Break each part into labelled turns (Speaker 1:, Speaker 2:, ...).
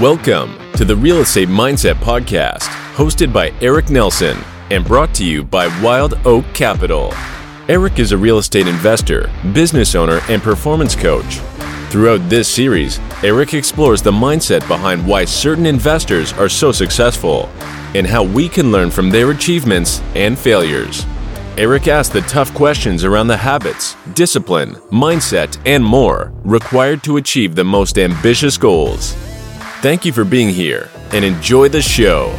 Speaker 1: Welcome to the Real Estate Mindset Podcast, hosted by Eric Nelson and brought to you by Wild Oak Capital. Eric is a real estate investor, business owner, and performance coach. Throughout this series, Eric explores the mindset behind why certain investors are so successful and how we can learn from their achievements and failures. Eric asks the tough questions around the habits, discipline, mindset, and more required to achieve the most ambitious goals. Thank you for being here and enjoy the show.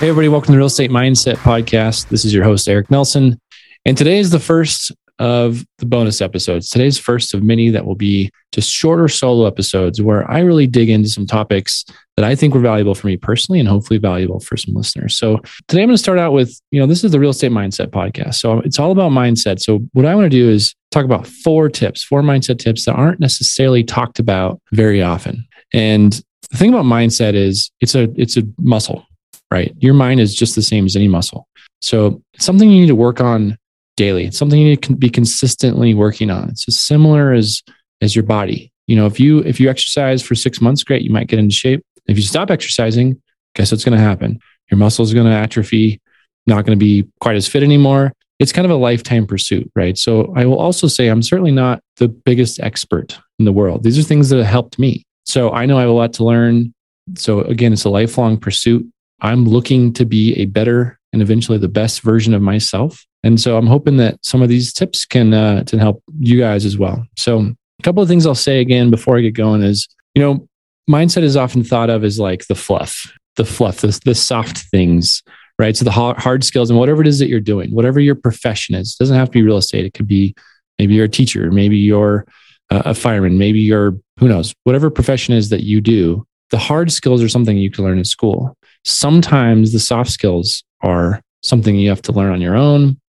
Speaker 2: Hey, everybody, welcome to the Real Estate Mindset Podcast. This is your host, Eric Nelson. And today is the first of the bonus episodes. Today's first of many that will be just shorter solo episodes where I really dig into some topics that I think were valuable for me personally and hopefully valuable for some listeners. So today I'm going to start out with, you know, this is the Real Estate Mindset Podcast. So it's all about mindset. So what I want to do is talk about four tips, four mindset tips that aren't necessarily talked about very often. And the thing about mindset is it's a it's a muscle right? Your mind is just the same as any muscle. So it's something you need to work on daily. It's something you need to be consistently working on. It's as similar as as your body. You know, if you if you exercise for six months, great, you might get into shape. If you stop exercising, guess what's going to happen? Your muscles are going to atrophy, not going to be quite as fit anymore. It's kind of a lifetime pursuit, right? So I will also say I'm certainly not the biggest expert in the world. These are things that have helped me. So I know I have a lot to learn. So again, it's a lifelong pursuit. I'm looking to be a better and eventually the best version of myself. And so I'm hoping that some of these tips can uh, to help you guys as well. So a couple of things I'll say again before I get going is, you know, mindset is often thought of as like the fluff, the fluff, the, the soft things, right? So the hard skills and whatever it is that you're doing, whatever your profession is, doesn't have to be real estate. It could be maybe you're a teacher, maybe you're a fireman, maybe you're who knows, whatever profession is that you do. The hard skills are something you can learn in school. Sometimes the soft skills are something you have to learn on your own,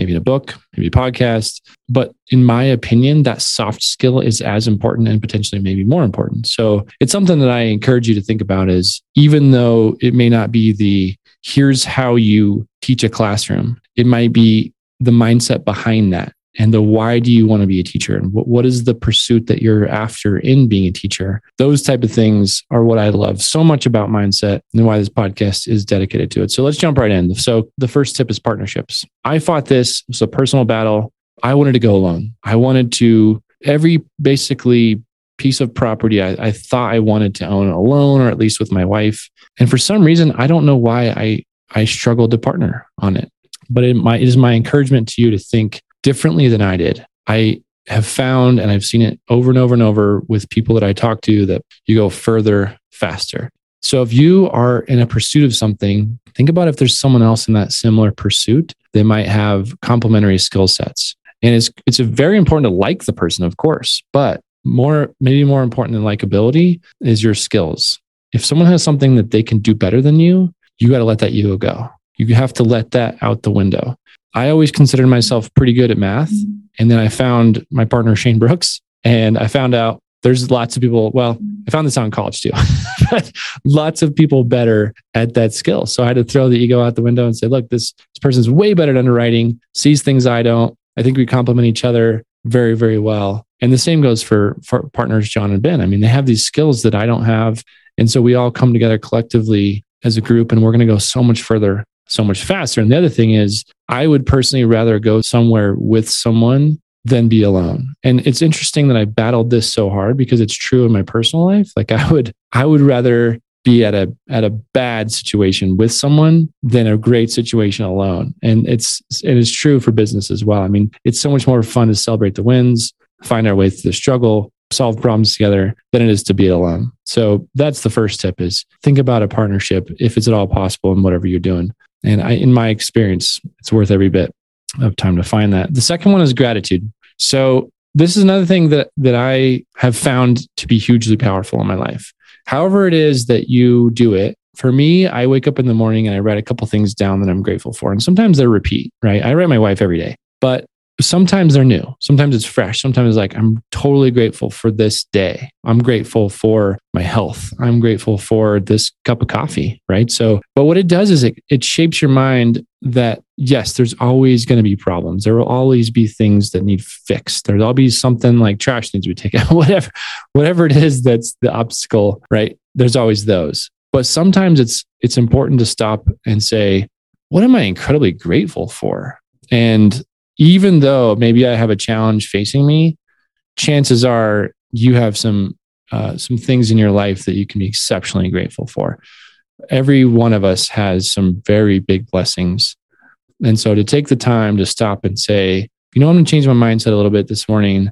Speaker 2: maybe a book, maybe a podcast. But in my opinion, that soft skill is as important and potentially maybe more important. So it's something that I encourage you to think about is even though it may not be the here's how you teach a classroom, it might be the mindset behind that and the why do you want to be a teacher? And what, what is the pursuit that you're after in being a teacher? Those type of things are what i love so much about mindset and why this podcast is dedicated to it. So let's jump right in. So the first tip is partnerships. I fought this it was a personal battle. I wanted to go alone. I wanted to every basically piece of property I, I thought i wanted to own alone or at least with my wife. And for some reason i don't know why i i struggled to partner on it. But it, my, it is my encouragement to you to think differently than I did. I have found, and I've seen it over and over and over with people that I talk to, that you go further faster. So if you are in a pursuit of something, think about if there's someone else in that similar pursuit, they might have complementary skill sets. And it's it's very important to like the person, of course, but more maybe more important than likability is your skills. If someone has something that they can do better than you, you got to let that ego go. You have to let that out the window. I always considered myself pretty good at math. Mm-hmm. And then I found my partner, Shane Brooks, and I found out there's lots of people. Well, I found this out in college too, but lots of people better at that skill. So I had to throw the ego out the window and say, look, this, this person's way better at underwriting, sees things I don't. I think we complement each other very, very well. And the same goes for, for partners, John and Ben. I mean, they have these skills that I don't have. And so we all come together collectively as a group and we're going to go so much further so much faster. And the other thing is, I would personally rather go somewhere with someone than be alone. And it's interesting that I battled this so hard because it's true in my personal life. Like I would, I would rather be at a at a bad situation with someone than a great situation alone. And it's and it is true for business as well. I mean, it's so much more fun to celebrate the wins, find our way through the struggle, solve problems together than it is to be alone. So that's the first tip is think about a partnership if it's at all possible in whatever you're doing. And I, in my experience, it's worth every bit of time to find that. The second one is gratitude. So this is another thing that that I have found to be hugely powerful in my life. However it is that you do it, for me, I wake up in the morning and I write a couple things down that I'm grateful for. And sometimes they're repeat, right? I write my wife every day. But sometimes they're new. Sometimes it's fresh. Sometimes it's like, I'm totally grateful for this day. I'm grateful for my health. I'm grateful for this cup of coffee. Right. So, but what it does is it, it shapes your mind that yes, there's always going to be problems. There will always be things that need fixed. There'll always be something like trash needs to be taken out, whatever, whatever it is that's the obstacle, right? There's always those. But sometimes it's it's important to stop and say, what am I incredibly grateful for? And even though maybe I have a challenge facing me, chances are you have some uh, some things in your life that you can be exceptionally grateful for. Every one of us has some very big blessings, and so to take the time to stop and say, you know, I'm going to change my mindset a little bit this morning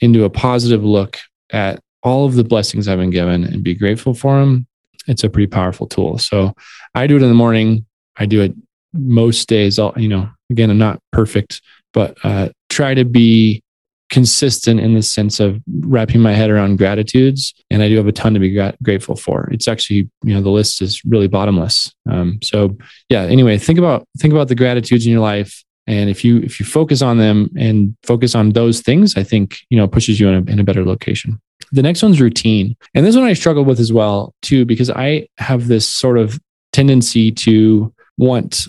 Speaker 2: into a positive look at all of the blessings I've been given and be grateful for them. It's a pretty powerful tool. So I do it in the morning. I do it most days. You know, again, I'm not perfect but uh, try to be consistent in the sense of wrapping my head around gratitudes and i do have a ton to be gra- grateful for. It's actually you know the list is really bottomless. Um, so yeah anyway think about think about the gratitudes in your life and if you if you focus on them and focus on those things i think you know pushes you in a, in a better location. The next one's routine and this one i struggle with as well too because i have this sort of tendency to want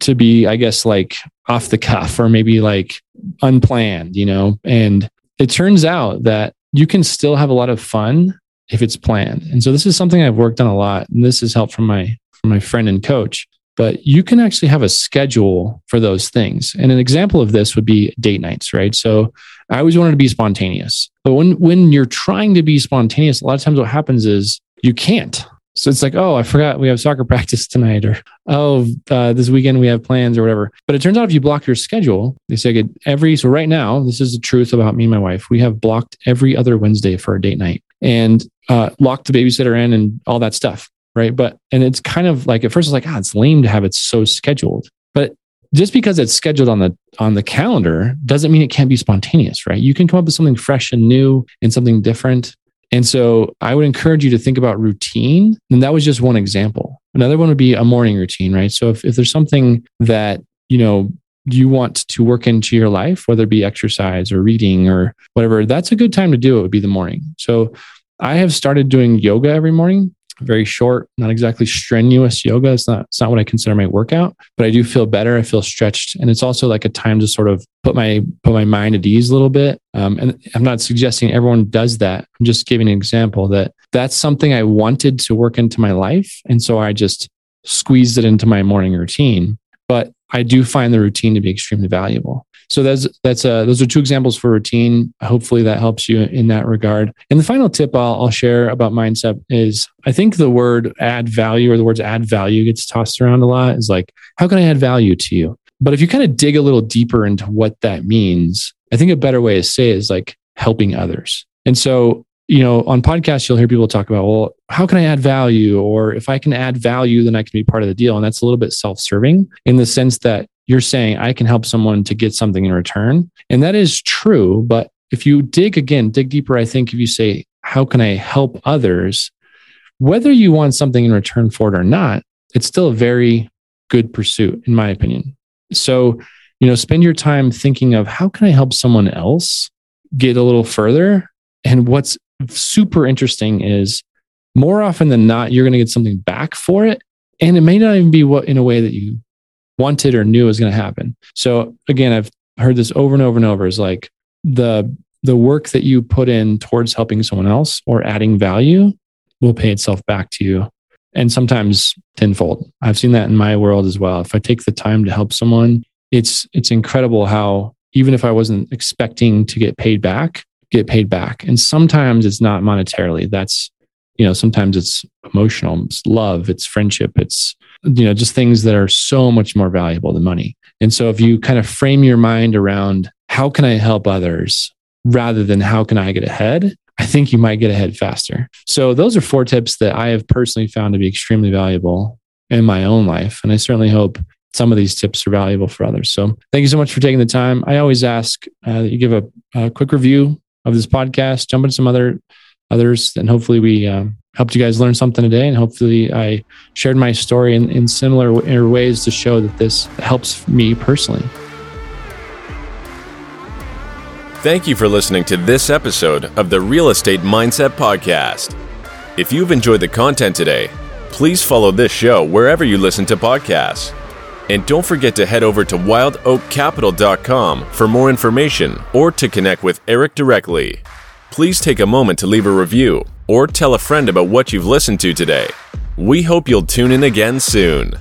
Speaker 2: to be, I guess, like off the cuff or maybe like unplanned, you know? And it turns out that you can still have a lot of fun if it's planned. And so this is something I've worked on a lot. And this is help from my from my friend and coach. But you can actually have a schedule for those things. And an example of this would be date nights, right? So I always wanted to be spontaneous. But when when you're trying to be spontaneous, a lot of times what happens is you can't. So it's like, oh, I forgot we have soccer practice tonight, or oh, uh, this weekend we have plans, or whatever. But it turns out if you block your schedule, they say every. So right now, this is the truth about me and my wife. We have blocked every other Wednesday for a date night and uh, locked the babysitter in and all that stuff, right? But and it's kind of like at first it's like, ah, it's lame to have it so scheduled, but just because it's scheduled on the on the calendar doesn't mean it can't be spontaneous right you can come up with something fresh and new and something different and so I would encourage you to think about routine. And that was just one example. Another one would be a morning routine, right? So if, if there's something that, you know, you want to work into your life, whether it be exercise or reading or whatever, that's a good time to do it would be the morning. So I have started doing yoga every morning very short, not exactly strenuous yoga. It's not, it's not what I consider my workout, but I do feel better. I feel stretched. And it's also like a time to sort of put my, put my mind at ease a little bit. Um, and I'm not suggesting everyone does that. I'm just giving an example that that's something I wanted to work into my life. And so I just squeezed it into my morning routine. But I do find the routine to be extremely valuable. So that's that's uh, those are two examples for routine. Hopefully that helps you in that regard. And the final tip I'll, I'll share about mindset is I think the word add value or the words add value gets tossed around a lot. Is like how can I add value to you? But if you kind of dig a little deeper into what that means, I think a better way to say it is like helping others. And so you know, on podcasts, you'll hear people talk about, well, how can I add value? Or if I can add value, then I can be part of the deal. And that's a little bit self serving in the sense that you're saying I can help someone to get something in return. And that is true. But if you dig again, dig deeper, I think if you say, how can I help others? Whether you want something in return for it or not, it's still a very good pursuit, in my opinion. So, you know, spend your time thinking of how can I help someone else get a little further? And what's super interesting is more often than not, you're going to get something back for it. And it may not even be what in a way that you wanted or knew was going to happen. So again, I've heard this over and over and over is like the the work that you put in towards helping someone else or adding value will pay itself back to you. And sometimes tenfold. I've seen that in my world as well. If I take the time to help someone, it's it's incredible how even if I wasn't expecting to get paid back, get paid back. And sometimes it's not monetarily. That's, you know, sometimes it's emotional, it's love, it's friendship, it's you know, just things that are so much more valuable than money. And so if you kind of frame your mind around how can I help others rather than how can I get ahead, I think you might get ahead faster. So those are four tips that I have personally found to be extremely valuable in my own life. And I certainly hope some of these tips are valuable for others. So thank you so much for taking the time. I always ask uh, that you give a, a, quick review of this podcast, jump into some other others, and hopefully we um, helped you guys learn something today. And hopefully, I shared my story in, in similar ways to show that this helps me personally.
Speaker 1: Thank you for listening to this episode of the Real Estate Mindset Podcast. If you've enjoyed the content today, please follow this show wherever you listen to podcasts. And don't forget to head over to wildoakcapital.com for more information or to connect with Eric directly. Please take a moment to leave a review or tell a friend about what you've listened to today. We hope you'll tune in again soon.